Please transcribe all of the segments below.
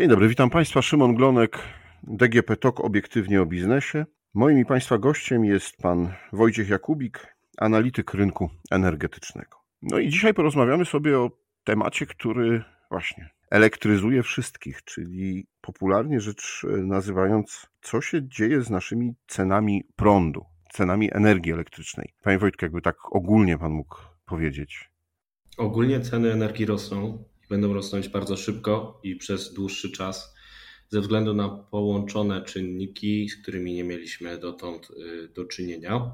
Dzień dobry, witam Państwa. Szymon Glonek, DGP TOK, obiektywnie o biznesie. Moim i Państwa gościem jest pan Wojciech Jakubik, analityk rynku energetycznego. No i dzisiaj porozmawiamy sobie o temacie, który właśnie elektryzuje wszystkich, czyli popularnie rzecz nazywając, co się dzieje z naszymi cenami prądu, cenami energii elektrycznej. Panie Wojtku, jakby tak ogólnie Pan mógł powiedzieć. Ogólnie ceny energii rosną będą rosnąć bardzo szybko i przez dłuższy czas ze względu na połączone czynniki, z którymi nie mieliśmy dotąd y, do czynienia.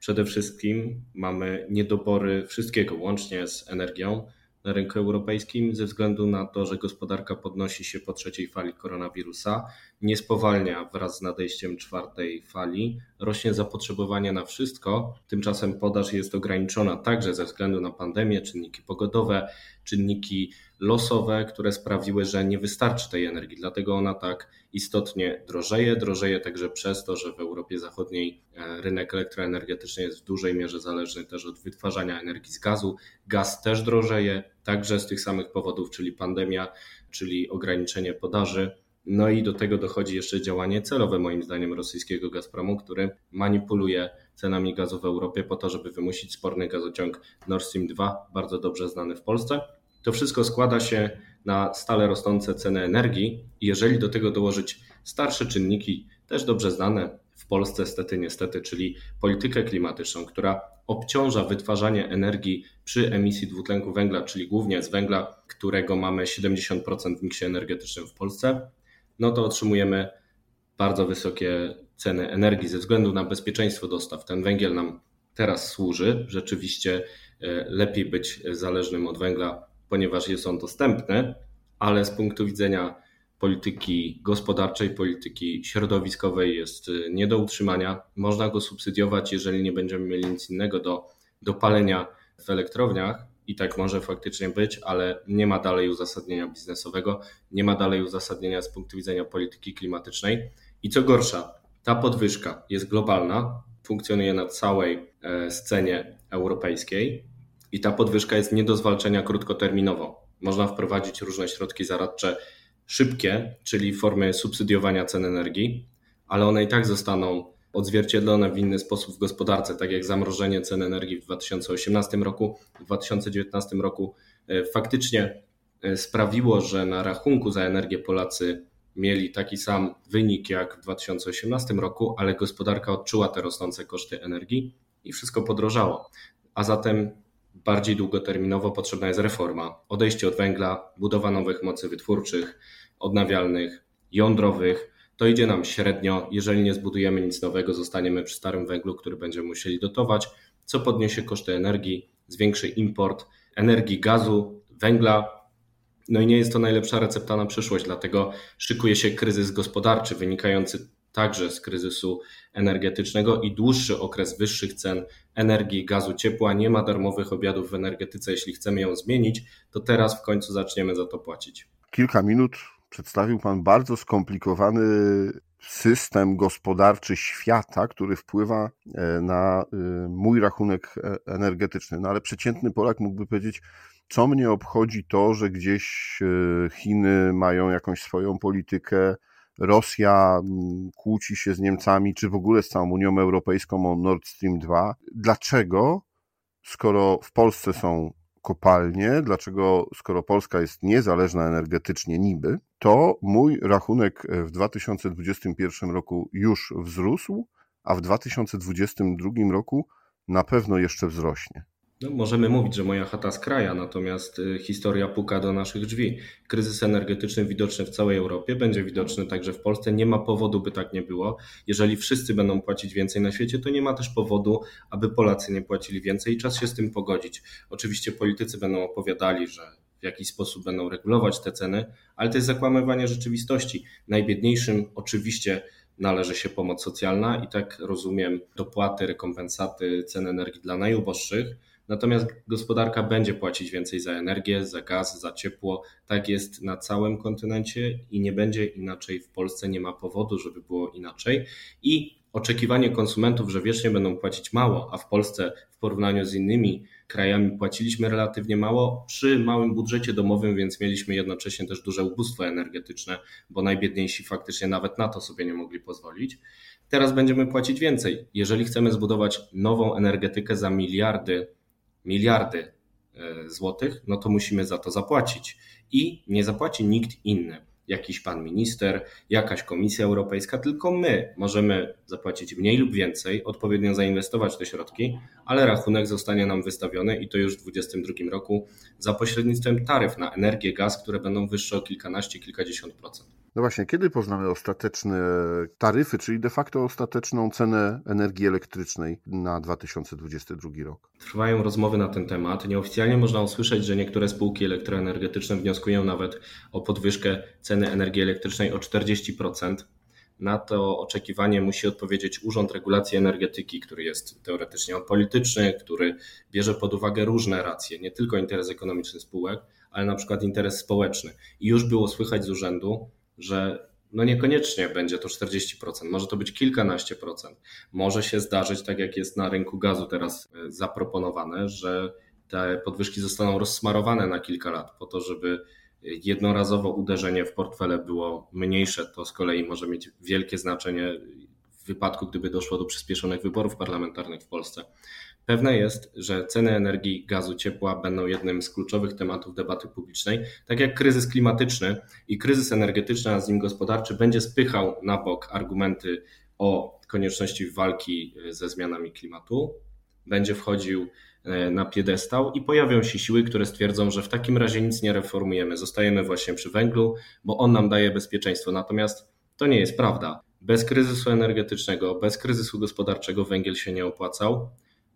Przede wszystkim mamy niedobory wszystkiego, łącznie z energią na rynku europejskim, ze względu na to, że gospodarka podnosi się po trzeciej fali koronawirusa, nie spowalnia wraz z nadejściem czwartej fali, rośnie zapotrzebowanie na wszystko, tymczasem podaż jest ograniczona także ze względu na pandemię, czynniki pogodowe, czynniki losowe, które sprawiły, że nie wystarczy tej energii, dlatego ona tak istotnie drożeje. Drożeje także przez to, że w Europie Zachodniej e, rynek elektroenergetyczny jest w dużej mierze zależny też od wytwarzania energii z gazu. Gaz też drożeje, także z tych samych powodów, czyli pandemia, czyli ograniczenie podaży. No i do tego dochodzi jeszcze działanie celowe, moim zdaniem, rosyjskiego Gazpromu, który manipuluje cenami gazu w Europie po to, żeby wymusić sporny gazociąg Nord Stream 2, bardzo dobrze znany w Polsce. To wszystko składa się na stale rosnące ceny energii i jeżeli do tego dołożyć starsze czynniki, też dobrze znane w Polsce stety niestety, czyli politykę klimatyczną, która obciąża wytwarzanie energii przy emisji dwutlenku węgla, czyli głównie z węgla, którego mamy 70% w miksie energetycznym w Polsce, no to otrzymujemy bardzo wysokie ceny energii ze względu na bezpieczeństwo dostaw. Ten węgiel nam teraz służy. Rzeczywiście e, lepiej być zależnym od węgla, ponieważ jest on dostępny, ale z punktu widzenia polityki gospodarczej, polityki środowiskowej jest e, nie do utrzymania. Można go subsydiować, jeżeli nie będziemy mieli nic innego do, do palenia w elektrowniach, i tak może faktycznie być, ale nie ma dalej uzasadnienia biznesowego, nie ma dalej uzasadnienia z punktu widzenia polityki klimatycznej. I co gorsza, ta podwyżka jest globalna, funkcjonuje na całej e, scenie europejskiej i ta podwyżka jest nie do zwalczenia krótkoterminowo. Można wprowadzić różne środki zaradcze szybkie, czyli formy subsydiowania cen energii, ale one i tak zostaną odzwierciedlone w inny sposób w gospodarce, tak jak zamrożenie cen energii w 2018 roku, w 2019 roku e, faktycznie e, sprawiło, że na rachunku za energię Polacy mieli taki sam wynik jak w 2018 roku, ale gospodarka odczuła te rosnące koszty energii i wszystko podrożało. A zatem bardziej długoterminowo potrzebna jest reforma, odejście od węgla, budowa nowych mocy wytwórczych, odnawialnych, jądrowych, to idzie nam średnio. Jeżeli nie zbudujemy nic nowego, zostaniemy przy starym węglu, który będziemy musieli dotować, co podniesie koszty energii, zwiększy import energii, gazu, węgla. No i nie jest to najlepsza recepta na przyszłość, dlatego szykuje się kryzys gospodarczy wynikający także z kryzysu energetycznego i dłuższy okres wyższych cen energii, gazu, ciepła. Nie ma darmowych obiadów w energetyce. Jeśli chcemy ją zmienić, to teraz w końcu zaczniemy za to płacić. Kilka minut Przedstawił Pan bardzo skomplikowany system gospodarczy świata, który wpływa e, na e, mój rachunek e, energetyczny. No ale przeciętny Polak mógłby powiedzieć, co mnie obchodzi to, że gdzieś Chiny mają jakąś swoją politykę, Rosja mm, kłóci się z Niemcami, czy w ogóle z całą Unią Europejską o Nord Stream 2. Dlaczego, skoro w Polsce są kopalnie, dlaczego skoro Polska jest niezależna energetycznie niby, to mój rachunek w 2021 roku już wzrósł, a w 2022 roku na pewno jeszcze wzrośnie. No, możemy mówić, że moja chata z kraja, natomiast y, historia puka do naszych drzwi. Kryzys energetyczny widoczny w całej Europie, będzie widoczny także w Polsce. Nie ma powodu, by tak nie było. Jeżeli wszyscy będą płacić więcej na świecie, to nie ma też powodu, aby Polacy nie płacili więcej i czas się z tym pogodzić. Oczywiście politycy będą opowiadali, że w jakiś sposób będą regulować te ceny, ale to jest zakłamywanie rzeczywistości. Najbiedniejszym oczywiście należy się pomoc socjalna i tak rozumiem dopłaty, rekompensaty cen energii dla najuboższych Natomiast gospodarka będzie płacić więcej za energię, za gaz, za ciepło. Tak jest na całym kontynencie i nie będzie inaczej w Polsce. Nie ma powodu, żeby było inaczej. I oczekiwanie konsumentów, że wiecznie będą płacić mało, a w Polsce w porównaniu z innymi krajami płaciliśmy relatywnie mało przy małym budżecie domowym, więc mieliśmy jednocześnie też duże ubóstwo energetyczne, bo najbiedniejsi faktycznie nawet na to sobie nie mogli pozwolić. Teraz będziemy płacić więcej. Jeżeli chcemy zbudować nową energetykę za miliardy, miliardy e, złotych, no to musimy za to zapłacić. I nie zapłaci nikt inny jakiś pan minister, jakaś komisja europejska, tylko my możemy zapłacić mniej lub więcej, odpowiednio zainwestować te środki, ale rachunek zostanie nam wystawiony i to już w 2022 roku za pośrednictwem taryf na energię, gaz, które będą wyższe o kilkanaście, kilkadziesiąt procent. No właśnie, kiedy poznamy ostateczne taryfy, czyli de facto ostateczną cenę energii elektrycznej na 2022 rok? Trwają rozmowy na ten temat. Nieoficjalnie można usłyszeć, że niektóre spółki elektroenergetyczne wnioskują nawet o podwyżkę ceny energii elektrycznej o 40%. Na to oczekiwanie musi odpowiedzieć Urząd Regulacji Energetyki, który jest teoretycznie polityczny, który bierze pod uwagę różne racje, nie tylko interes ekonomiczny spółek, ale na przykład interes społeczny. I już było słychać z urzędu, że no niekoniecznie będzie to 40%, może to być kilkanaście procent. Może się zdarzyć, tak jak jest na rynku gazu teraz e, zaproponowane, że te podwyżki zostaną rozsmarowane na kilka lat po to, żeby jednorazowo uderzenie w portfele było mniejsze. To z kolei może mieć wielkie znaczenie w wypadku, gdyby doszło do przyspieszonych wyborów parlamentarnych w Polsce. Pewne jest, że ceny energii, gazu, ciepła będą jednym z kluczowych tematów debaty publicznej, tak jak kryzys klimatyczny i kryzys energetyczny, a z nim gospodarczy będzie spychał na bok argumenty o konieczności walki ze zmianami klimatu, będzie wchodził e, na piedestał i pojawią się siły, które stwierdzą, że w takim razie nic nie reformujemy, zostajemy właśnie przy węglu, bo on nam daje bezpieczeństwo. Natomiast to nie jest prawda. Bez kryzysu energetycznego, bez kryzysu gospodarczego węgiel się nie opłacał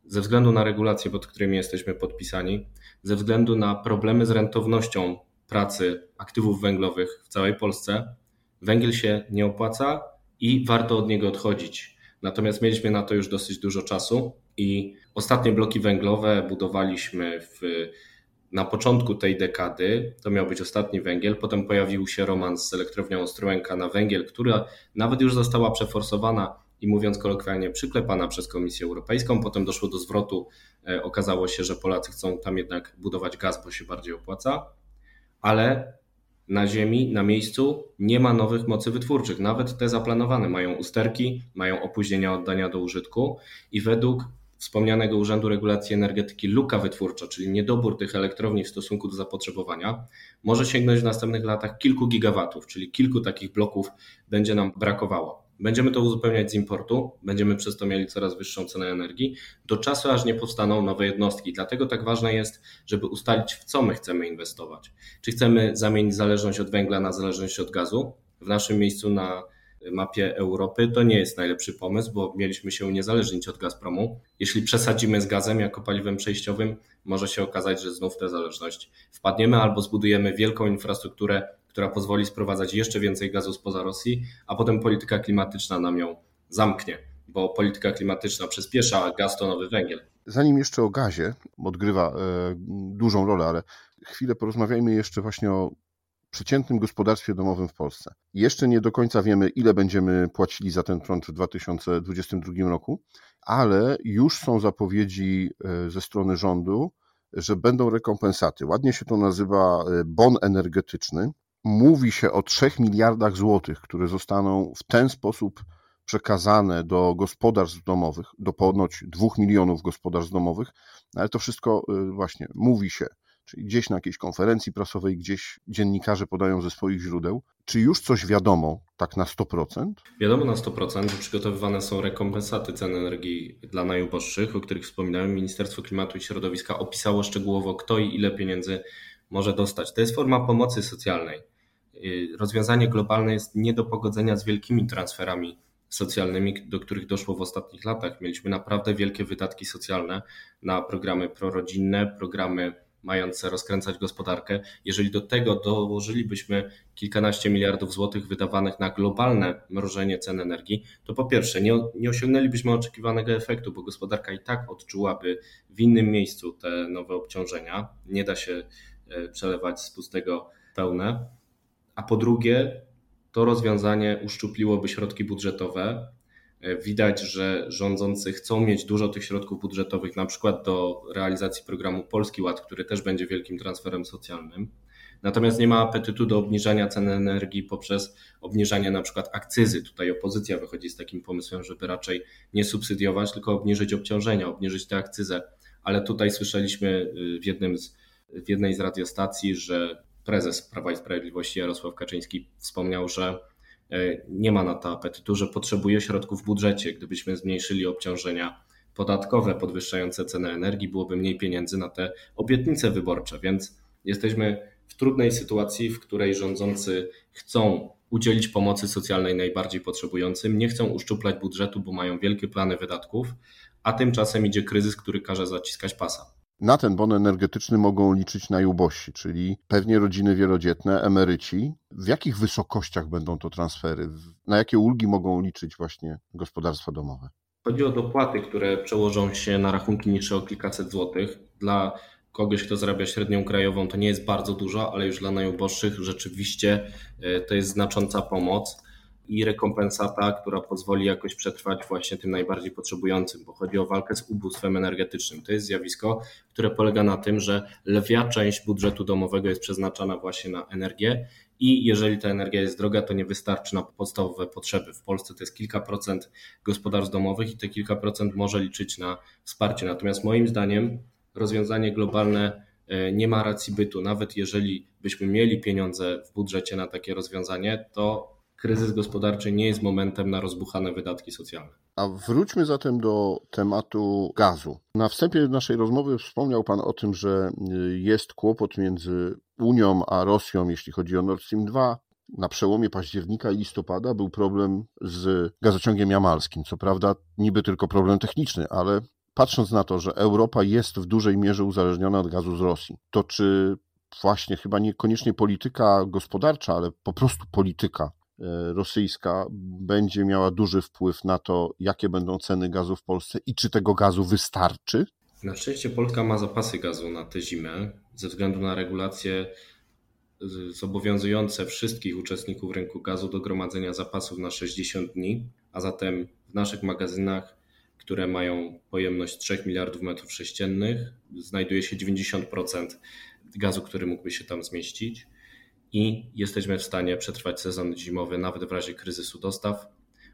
ze względu na regulacje, pod którymi jesteśmy podpisani, ze względu na problemy z rentownością pracy aktywów węglowych w całej Polsce, węgiel się nie opłaca i warto od niego odchodzić. Natomiast mieliśmy na to już dosyć dużo czasu i ostatnie bloki węglowe budowaliśmy w, na początku tej dekady. To miał być ostatni węgiel. Potem pojawił się romans z elektrownią Ostrołęka na węgiel, która nawet już została przeforsowana i mówiąc kolokwialnie, przyklepana przez Komisję Europejską. Potem doszło do zwrotu. E, okazało się, że Polacy chcą tam jednak budować gaz, bo się bardziej opłaca, ale na ziemi, na miejscu nie ma nowych mocy wytwórczych. Nawet te zaplanowane mają usterki, mają opóźnienia oddania do użytku i według wspomnianego Urzędu Regulacji Energetyki luka wytwórcza, czyli niedobór tych elektrowni w stosunku do zapotrzebowania, może sięgnąć w następnych latach kilku gigawatów, czyli kilku takich bloków będzie nam brakowało. Będziemy to uzupełniać z importu, będziemy przez to mieli coraz wyższą cenę energii, do czasu aż nie powstaną nowe jednostki. Dlatego tak ważne jest, żeby ustalić, w co my chcemy inwestować. Czy chcemy zamienić zależność od węgla na zależność od gazu? W naszym miejscu na mapie Europy to nie jest najlepszy pomysł, bo mieliśmy się uniezależnić od Gazpromu. Jeśli przesadzimy z gazem jako paliwem przejściowym, może się okazać, że znów tę zależność wpadniemy albo zbudujemy wielką infrastrukturę która pozwoli sprowadzać jeszcze więcej gazu spoza Rosji, a potem polityka klimatyczna nam ją zamknie, bo polityka klimatyczna przyspiesza, a gaz to nowy węgiel. Zanim jeszcze o gazie odgrywa e, dużą rolę, ale chwilę porozmawiajmy jeszcze właśnie o przeciętnym gospodarstwie domowym w Polsce. Jeszcze nie do końca wiemy, ile będziemy płacili za ten prąd w 2022 roku, ale już są zapowiedzi e, ze strony rządu, że będą rekompensaty. Ładnie się to nazywa e, bon energetyczny mówi się o 3 miliardach złotych, które zostaną w ten sposób przekazane do gospodarstw domowych, do ponoć 2 milionów gospodarstw domowych, ale to wszystko y, właśnie mówi się, czyli gdzieś na jakiejś konferencji prasowej, gdzieś dziennikarze podają ze swoich źródeł. Czy już coś wiadomo tak na 100%? Wiadomo na 100%, że przygotowywane są rekompensaty cen energii dla najuboższych, o których wspominałem. Ministerstwo Klimatu i Środowiska opisało szczegółowo, kto i ile pieniędzy może dostać. To jest forma pomocy socjalnej. Y, rozwiązanie globalne jest nie do pogodzenia z wielkimi transferami socjalnymi, do których doszło w ostatnich latach. Mieliśmy naprawdę wielkie wydatki socjalne na programy prorodzinne, programy mające rozkręcać gospodarkę. Jeżeli do tego dołożylibyśmy kilkanaście miliardów złotych wydawanych na globalne mrożenie cen energii, to po pierwsze nie, nie osiągnęlibyśmy oczekiwanego efektu, bo gospodarka i tak odczułaby w innym miejscu te nowe obciążenia. Nie da się e, przelewać z pustego pełne a po drugie, to rozwiązanie uszczupliłoby środki budżetowe, Widać, że rządzący chcą mieć dużo tych środków budżetowych, na przykład do realizacji programu Polski Ład, który też będzie wielkim transferem socjalnym. Natomiast nie ma apetytu do obniżania ceny energii poprzez obniżanie na przykład akcyzy. Tutaj opozycja wychodzi z takim pomysłem, żeby raczej nie subsydiować, tylko obniżyć obciążenia, obniżyć tę akcyzę. Ale tutaj słyszeliśmy y, w, jednym z, w jednej z radiostacji, że prezes Prawa i Sprawiedliwości Jarosław Kaczyński wspomniał, że nie ma na to apetytu, że potrzebuje środków w budżecie. Gdybyśmy zmniejszyli obciążenia podatkowe podwyższające cenę energii, byłoby mniej pieniędzy na te obietnice wyborcze, więc jesteśmy w trudnej sytuacji, w której rządzący chcą udzielić pomocy socjalnej najbardziej potrzebującym, nie chcą uszczuplać budżetu, bo mają wielkie plany wydatków, a tymczasem idzie kryzys, który każe zaciskać pasa. Na ten bon energetyczny mogą liczyć najubożsi, czyli pewnie rodziny wielodzietne, emeryci. W jakich wysokościach będą to transfery? Na jakie ulgi mogą liczyć właśnie gospodarstwa domowe? Chodzi o dopłaty, które przełożą się na rachunki niższe o kilkaset złotych. Dla kogoś, kto zarabia średnią krajową, to nie jest bardzo dużo, ale już dla najuboższych rzeczywiście e, to jest znacząca pomoc i rekompensata, która pozwoli jakoś przetrwać właśnie tym najbardziej potrzebującym, bo chodzi o walkę z ubóstwem energetycznym. To jest zjawisko, które polega na tym, że lwia część budżetu domowego jest przeznaczana właśnie na energię i jeżeli ta energia jest droga, to nie wystarczy na podstawowe potrzeby. W Polsce to jest kilka procent gospodarstw domowych i te kilka procent może liczyć na wsparcie. Natomiast moim zdaniem rozwiązanie globalne e, nie ma racji bytu. Nawet jeżeli byśmy mieli pieniądze w budżecie na takie rozwiązanie, to kryzys gospodarczy nie jest momentem na rozbuchane wydatki socjalne. A wróćmy zatem do tematu gazu. Na wstępie naszej rozmowy wspomniał Pan o tym, że y, jest kłopot między Unią a Rosją, jeśli chodzi o Nord Stream 2. Na przełomie października i listopada był problem z gazociągiem jamalskim. Co prawda, niby tylko problem techniczny, ale patrząc na to, że Europa jest w dużej mierze uzależniona od gazu z Rosji, to czy właśnie chyba niekoniecznie polityka gospodarcza, ale po prostu polityka rosyjska będzie miała duży wpływ na to, jakie będą ceny gazu w Polsce i czy tego gazu wystarczy? Na szczęście Polska ma zapasy gazu na tę zimę ze względu na regulacje zobowiązujące wszystkich uczestników rynku gazu do gromadzenia zapasów na 60 dni, a zatem w naszych magazynach które mają pojemność 3 miliardów metrów sześciennych, znajduje się 90% gazu, który mógłby się tam zmieścić i jesteśmy w stanie przetrwać sezon zimowy nawet w razie kryzysu dostaw.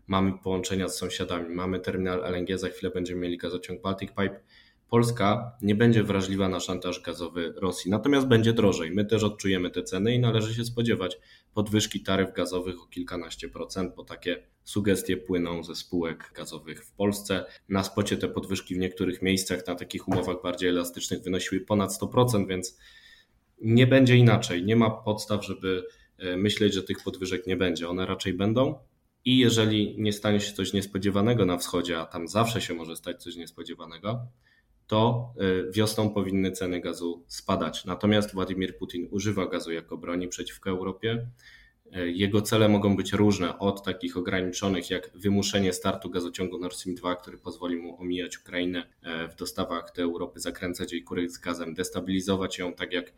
Mamy połączenia z sąsiadami, mamy terminal LNG, za chwilę będziemy mieli gazociąg Baltic Pipe, Polska nie będzie wrażliwa na szantaż gazowy Rosji, natomiast będzie drożej. My też odczujemy te ceny i należy się spodziewać podwyżki taryf gazowych o kilkanaście procent, bo takie sugestie płyną ze spółek gazowych w Polsce. Na spocie te podwyżki w niektórych miejscach na takich umowach bardziej elastycznych wynosiły ponad 100%, więc nie będzie inaczej. Nie ma podstaw, żeby e, myśleć, że tych podwyżek nie będzie. One raczej będą. I jeżeli nie stanie się coś niespodziewanego na wschodzie, a tam zawsze się może stać coś niespodziewanego, to y, wiosną powinny ceny gazu spadać. Natomiast Władimir Putin używa gazu jako broni przeciwko Europie. Y, jego cele mogą być różne, od takich ograniczonych jak wymuszenie startu gazociągu Nord Stream 2, który pozwoli mu omijać Ukrainę w dostawach do Europy, zakręcać jej kury z gazem, destabilizować ją, tak jak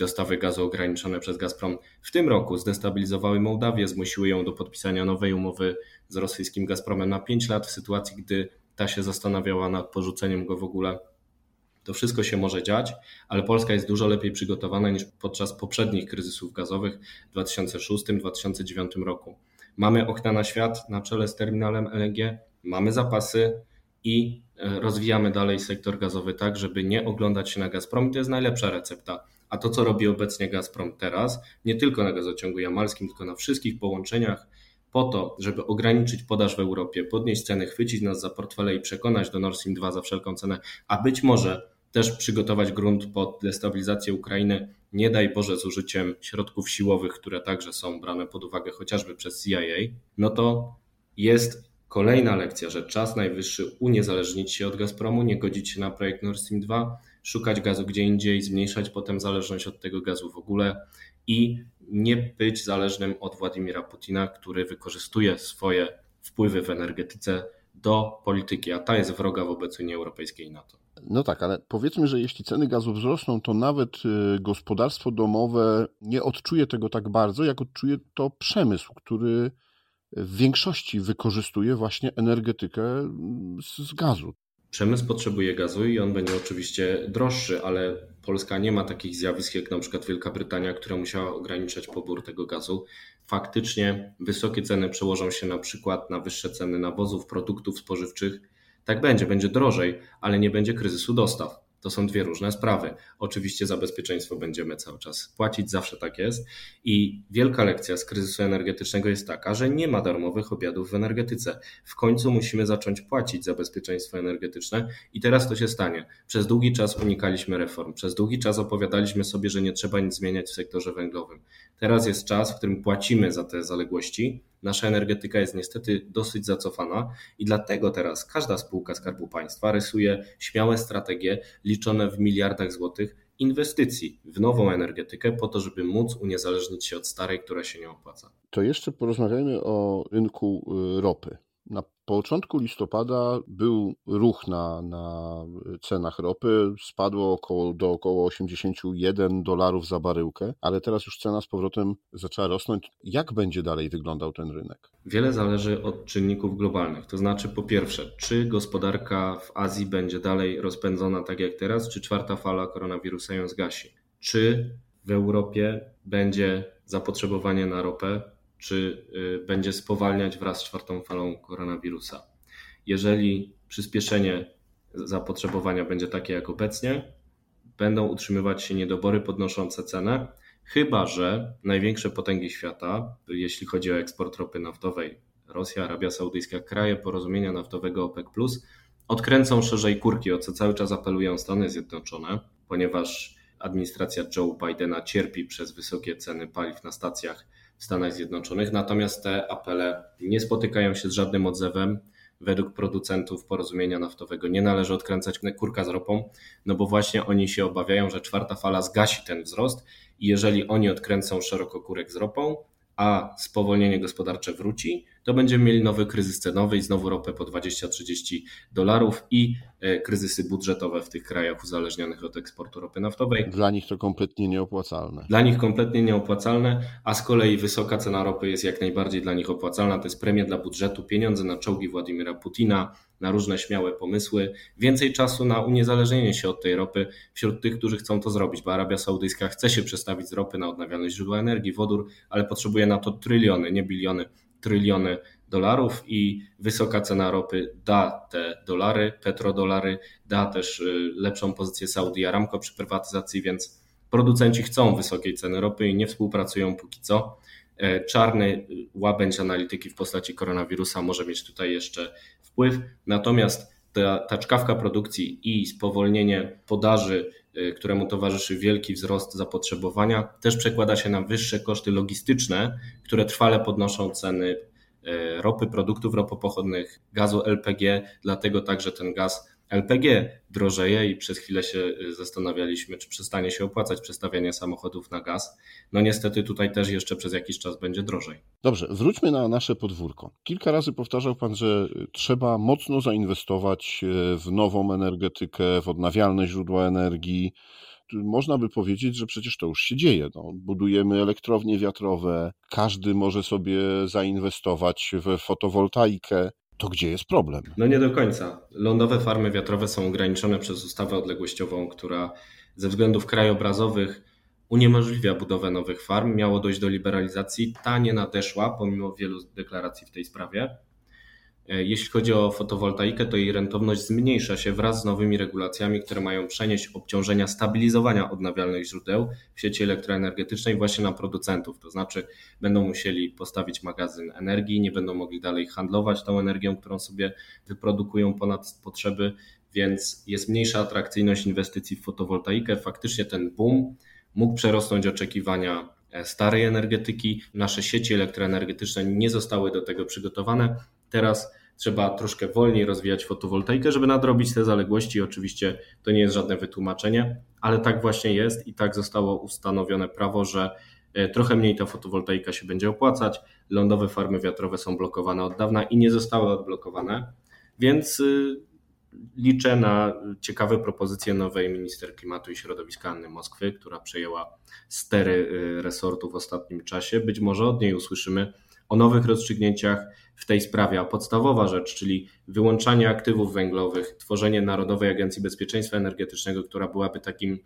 dostawy gazu ograniczone przez Gazprom w tym roku zdestabilizowały Mołdawię, zmusiły ją do podpisania nowej umowy z rosyjskim Gazpromem na 5 lat, w sytuacji, gdy ta się zastanawiała nad porzuceniem go w ogóle to wszystko się może dziać, ale Polska jest dużo lepiej przygotowana niż podczas poprzednich kryzysów gazowych w 2006-2009 roku. Mamy okna na świat na czele z terminalem LNG, mamy zapasy i e, rozwijamy dalej sektor gazowy tak, żeby nie oglądać się na Gazprom. To jest najlepsza recepta. A to, co robi obecnie Gazprom teraz, nie tylko na gazociągu jamalskim, tylko na wszystkich połączeniach, po to, żeby ograniczyć podaż w Europie, podnieść ceny, chwycić nas za portfele i przekonać do Nord Stream 2 za wszelką cenę, a być może też przygotować grunt pod destabilizację Ukrainy, nie daj Boże z użyciem środków siłowych, które także są brane pod uwagę chociażby przez CIA, no to jest kolejna lekcja, że czas najwyższy uniezależnić się od Gazpromu, nie godzić się na projekt Nord Stream 2, szukać gazu gdzie indziej, zmniejszać potem zależność od tego gazu w ogóle i nie być zależnym od Władimira Putina, który wykorzystuje swoje wpływy w energetyce do polityki, a ta jest wroga wobec Unii Europejskiej i NATO. No tak, ale powiedzmy, że jeśli ceny gazu wzrosną, to nawet y, gospodarstwo domowe nie odczuje tego tak bardzo, jak odczuje to przemysł, który w większości wykorzystuje właśnie energetykę z, z gazu. Przemysł potrzebuje gazu i on będzie oczywiście droższy, ale Polska nie ma takich zjawisk jak na przykład Wielka Brytania, która musiała ograniczać pobór tego gazu. Faktycznie wysokie ceny przełożą się na przykład na wyższe ceny nawozów, produktów spożywczych. Tak będzie, będzie drożej, ale nie będzie kryzysu dostaw. To są dwie różne sprawy. Oczywiście za bezpieczeństwo będziemy cały czas płacić, zawsze tak jest. I wielka lekcja z kryzysu energetycznego jest taka, że nie ma darmowych obiadów w energetyce. W końcu musimy zacząć płacić za bezpieczeństwo energetyczne i teraz to się stanie. Przez długi czas unikaliśmy reform, przez długi czas opowiadaliśmy sobie, że nie trzeba nic zmieniać w sektorze węglowym. Teraz jest czas, w którym płacimy za te zaległości Nasza energetyka jest niestety dosyć zacofana i dlatego teraz każda spółka Skarbu Państwa rysuje śmiałe strategie liczone w miliardach złotych inwestycji w nową energetykę po to, żeby móc uniezależnić się od starej, która się nie opłaca. To jeszcze porozmawiajmy o rynku y, ropy. Na początku listopada był ruch na, na cenach ropy, spadło około, do około 81 dolarów za baryłkę, ale teraz już cena z powrotem zaczęła rosnąć. Jak będzie dalej wyglądał ten rynek? Wiele zależy od czynników globalnych. To znaczy, po pierwsze, czy gospodarka w Azji będzie dalej rozpędzona tak jak teraz, czy czwarta fala koronawirusa ją zgasi? Czy w Europie będzie zapotrzebowanie na ropę czy y, będzie spowalniać wraz z czwartą falą koronawirusa. Jeżeli przyspieszenie zapotrzebowania będzie takie jak obecnie, będą utrzymywać się niedobory podnoszące cenę, chyba że największe potęgi świata, jeśli chodzi o eksport ropy naftowej, Rosja, Arabia Saudyjska, kraje porozumienia naftowego OPEC, odkręcą szerzej kurki, o co cały czas apelują Stany Zjednoczone, ponieważ administracja Joe Bidena cierpi przez wysokie ceny paliw na stacjach Stanach Zjednoczonych. Natomiast te apele nie spotykają się z żadnym odzewem. Według producentów porozumienia naftowego nie należy odkręcać kurka z ropą, no bo właśnie oni się obawiają, że czwarta fala zgasi ten wzrost i jeżeli oni odkręcą szeroko kurek z ropą, a spowolnienie gospodarcze wróci, to będziemy mieli nowy kryzys cenowy i znowu ropę po 20-30 dolarów i e, kryzysy budżetowe w tych krajach uzależnionych od eksportu ropy naftowej. Dla nich to kompletnie nieopłacalne. Dla nich kompletnie nieopłacalne, a z kolei wysoka cena ropy jest jak najbardziej dla nich opłacalna. To jest premia dla budżetu, pieniądze na czołgi Władimira Putina, na różne śmiałe pomysły, więcej czasu na uniezależnienie się od tej ropy wśród tych, którzy chcą to zrobić, bo Arabia Saudyjska chce się przestawić z ropy na odnawialne źródła energii, wodór, ale potrzebuje na to tryliony, nie biliony tryliony dolarów i wysoka cena ropy da te dolary, petrodolary, da też y, lepszą pozycję Saudi Aramco przy prywatyzacji, więc producenci chcą wysokiej ceny ropy i nie współpracują póki co. E, czarny łabędź analityki w postaci koronawirusa może mieć tutaj jeszcze wpływ, natomiast ta, ta czkawka produkcji i spowolnienie podaży, któremu towarzyszy wielki wzrost zapotrzebowania, też przekłada się na wyższe koszty logistyczne, które trwale podnoszą ceny y, ropy, produktów ropopochodnych, gazu LPG, dlatego także ten gaz LPG drożeje i przez chwilę się y, zastanawialiśmy, czy przestanie się opłacać przestawianie samochodów na gaz. No niestety tutaj też jeszcze przez jakiś czas będzie drożej. Dobrze, wróćmy na nasze podwórko. Kilka razy powtarzał Pan, że trzeba mocno zainwestować e, w nową energetykę, w odnawialne źródła energii. Można by powiedzieć, że przecież to już się dzieje. No, budujemy elektrownie wiatrowe, każdy może sobie zainwestować w fotowoltaikę to gdzie jest problem? No nie do końca. Lądowe farmy wiatrowe są ograniczone przez ustawę odległościową, która ze względów krajobrazowych uniemożliwia budowę nowych farm. Miało dojść do liberalizacji. Ta nie nadeszła, pomimo wielu deklaracji w tej sprawie. E, jeśli chodzi o fotowoltaikę, to jej rentowność zmniejsza się wraz z nowymi regulacjami, które mają przenieść obciążenia stabilizowania odnawialnych źródeł w sieci elektroenergetycznej właśnie na producentów. To znaczy, będą musieli postawić magazyn energii, nie będą mogli dalej handlować tą energią, którą sobie wyprodukują ponad potrzeby, więc jest mniejsza atrakcyjność inwestycji w fotowoltaikę. Faktycznie ten boom mógł przerosnąć oczekiwania e, starej energetyki. Nasze sieci elektroenergetyczne nie zostały do tego przygotowane. Teraz trzeba troszkę wolniej rozwijać fotowoltaikę, żeby nadrobić te zaległości. Oczywiście to nie jest żadne wytłumaczenie, ale tak właśnie jest i tak zostało ustanowione prawo, że e, trochę mniej ta fotowoltaika się będzie opłacać. Lądowe farmy wiatrowe są blokowane od dawna i nie zostały odblokowane, więc y, liczę na ciekawe propozycje nowej minister klimatu i środowiska Anny Moskwy, która przejęła stery y, resortu w ostatnim czasie. Być może od niej usłyszymy o nowych rozstrzygnięciach w tej sprawie. A podstawowa rzecz, czyli wyłączanie aktywów węglowych, tworzenie Narodowej Agencji Bezpieczeństwa Energetycznego, która byłaby takim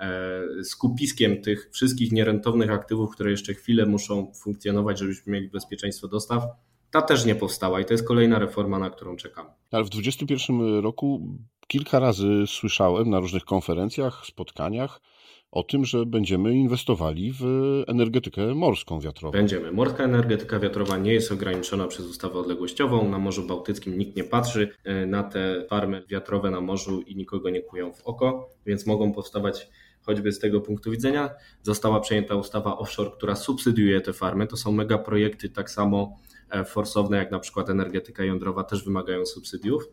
e, skupiskiem tych wszystkich nierentownych aktywów, które jeszcze chwilę muszą funkcjonować, żebyśmy mieli bezpieczeństwo dostaw, ta też nie powstała i to jest kolejna reforma, na którą czekamy. Ale w 2021 roku kilka razy słyszałem na różnych konferencjach, spotkaniach, o tym, że będziemy inwestowali w energetykę morską wiatrową. Będziemy. Morska energetyka wiatrowa nie jest ograniczona przez ustawę odległościową. Na Morzu Bałtyckim nikt nie patrzy e, na te farmy wiatrowe na morzu i nikogo nie kują w oko, więc mogą powstawać choćby z tego punktu widzenia. Została przejęta ustawa offshore, która subsydiuje te farmy. To są mega projekty tak samo e, forsowne jak na przykład energetyka jądrowa też wymagają subsydiów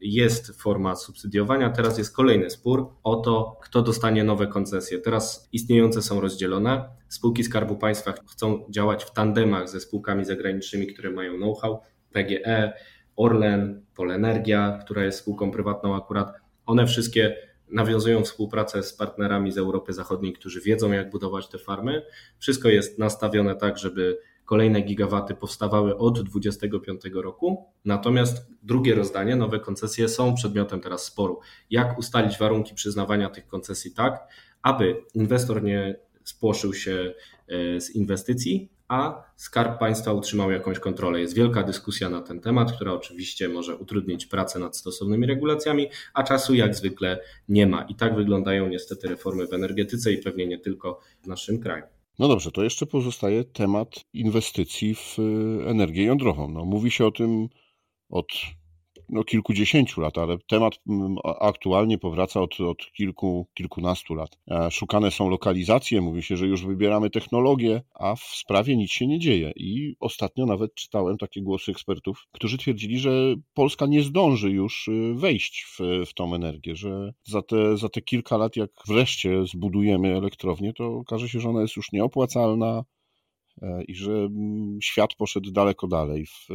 jest forma subsydiowania. Teraz jest kolejny spór o to, kto dostanie nowe koncesje. Teraz istniejące są rozdzielone. Spółki Skarbu Państwa chcą działać w tandemach ze spółkami zagranicznymi, które mają know-how. PGE, Orlen, Polenergia, która jest spółką prywatną akurat. One wszystkie nawiązują współpracę z partnerami z Europy Zachodniej, którzy wiedzą, jak budować te farmy. Wszystko jest nastawione tak, żeby Kolejne gigawaty powstawały od 2025 roku, natomiast drugie rozdanie, nowe koncesje są przedmiotem teraz sporu. Jak ustalić warunki przyznawania tych koncesji tak, aby inwestor nie spłoszył się e, z inwestycji, a Skarb Państwa utrzymał jakąś kontrolę. Jest wielka dyskusja na ten temat, która oczywiście może utrudnić pracę nad stosownymi regulacjami, a czasu jak zwykle nie ma. I tak wyglądają niestety reformy w energetyce i pewnie nie tylko w naszym kraju. No dobrze, to jeszcze pozostaje temat inwestycji w y, energię jądrową. No, mówi się o tym od no, kilkudziesięciu lat, ale temat mm, aktualnie powraca od, od kilku, kilkunastu lat. E, szukane są lokalizacje, mówi się, że już wybieramy technologię, a w sprawie nic się nie dzieje. I ostatnio nawet czytałem takie głosy ekspertów, którzy twierdzili, że Polska nie zdąży już y, wejść w, w tą energię, że za te, za te kilka lat, jak wreszcie zbudujemy elektrownię, to okaże się, że ona jest już nieopłacalna e, i że mm, świat poszedł daleko dalej w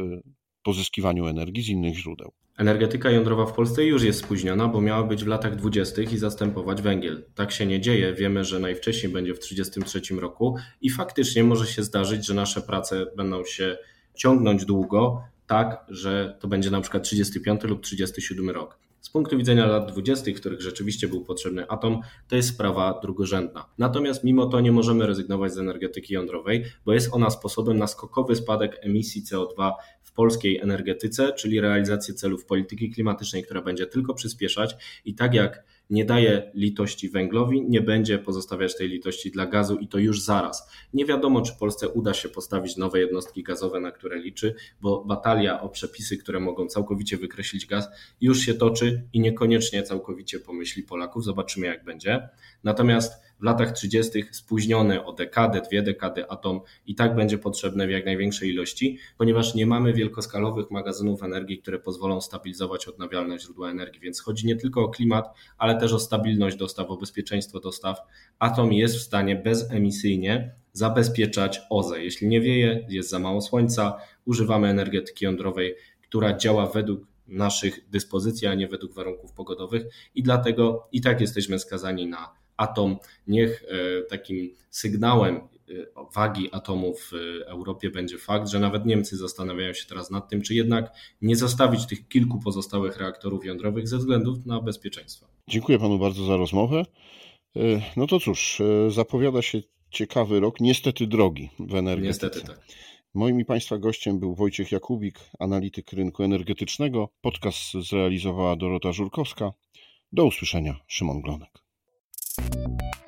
pozyskiwaniu energii z innych źródeł. Energetyka jądrowa w Polsce już jest spóźniona, bo miała być w latach 20. i zastępować węgiel. Tak się nie dzieje. Wiemy, że najwcześniej będzie w 1933 roku i faktycznie może się zdarzyć, że nasze prace będą się ciągnąć długo, tak, że to będzie na przykład 35 lub 37 rok. Z punktu widzenia lat 20., w których rzeczywiście był potrzebny atom, to jest sprawa drugorzędna. Natomiast mimo to nie możemy rezygnować z energetyki jądrowej, bo jest ona sposobem na skokowy spadek emisji CO2 w polskiej energetyce, czyli realizację celów polityki klimatycznej, która będzie tylko przyspieszać i tak jak nie daje litości węglowi, nie będzie pozostawiać tej litości dla gazu i to już zaraz. Nie wiadomo, czy Polsce uda się postawić nowe jednostki gazowe, na które liczy, bo batalia o przepisy, które mogą całkowicie wykreślić gaz, już się toczy i niekoniecznie całkowicie pomyśli Polaków. Zobaczymy, jak będzie. Natomiast w latach 30. spóźniony o dekadę, dwie dekady atom i tak będzie potrzebny w jak największej ilości, ponieważ nie mamy wielkoskalowych magazynów energii, które pozwolą stabilizować odnawialne źródła energii. Więc chodzi nie tylko o klimat, ale też o stabilność dostaw, o bezpieczeństwo dostaw. Atom jest w stanie bezemisyjnie zabezpieczać OZE. Jeśli nie wieje, jest za mało słońca, używamy energetyki jądrowej, która działa według naszych dyspozycji, a nie według warunków pogodowych i dlatego i tak jesteśmy skazani na atom. Niech e, takim sygnałem e, wagi atomu w Europie będzie fakt, że nawet Niemcy zastanawiają się teraz nad tym, czy jednak nie zostawić tych kilku pozostałych reaktorów jądrowych ze względów na bezpieczeństwo. Dziękuję panu bardzo za rozmowę. E, no to cóż, zapowiada się ciekawy rok, niestety drogi w energetyce. Niestety tak. Moim i Państwa gościem był Wojciech Jakubik, analityk rynku energetycznego. Podcast zrealizowała Dorota Żurkowska. Do usłyszenia, Szymon Glonek. Thank you